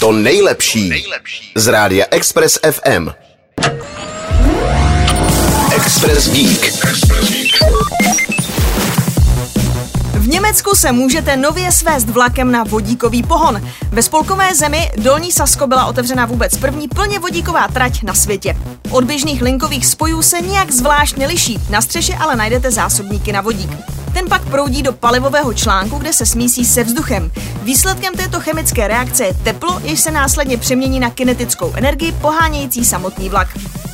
To nejlepší z rádia Express FM. Express Geek. V Německu se můžete nově svést vlakem na vodíkový pohon. Ve spolkové zemi Dolní Sasko byla otevřena vůbec první plně vodíková trať na světě. Od běžných linkových spojů se nijak zvlášť neliší, na střeše ale najdete zásobníky na vodík. Ten pak proudí do palivového článku, kde se smísí se vzduchem. Výsledkem této chemické reakce je teplo, jež se následně přemění na kinetickou energii pohánějící samotný vlak.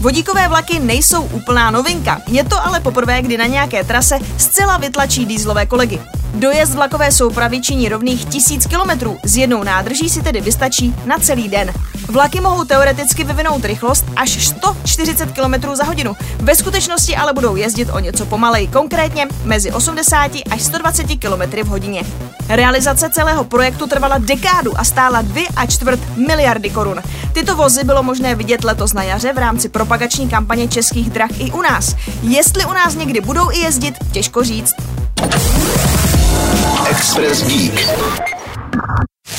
Vodíkové vlaky nejsou úplná novinka, je to ale poprvé, kdy na nějaké trase zcela vytlačí dýzlové kolegy. Dojezd vlakové soupravy činí rovných tisíc kilometrů, s jednou nádrží si tedy vystačí na celý den. Vlaky mohou teoreticky vyvinout rychlost až 140 km za hodinu. Ve skutečnosti ale budou jezdit o něco pomalej, konkrétně mezi 80 až 120 km v hodině. Realizace celého projektu trvala dekádu a stála 2 a čtvrt miliardy korun. Tyto vozy bylo možné vidět letos na jaře v rámci propagační kampaně českých drah i u nás. Jestli u nás někdy budou i jezdit, těžko říct. Express Geek.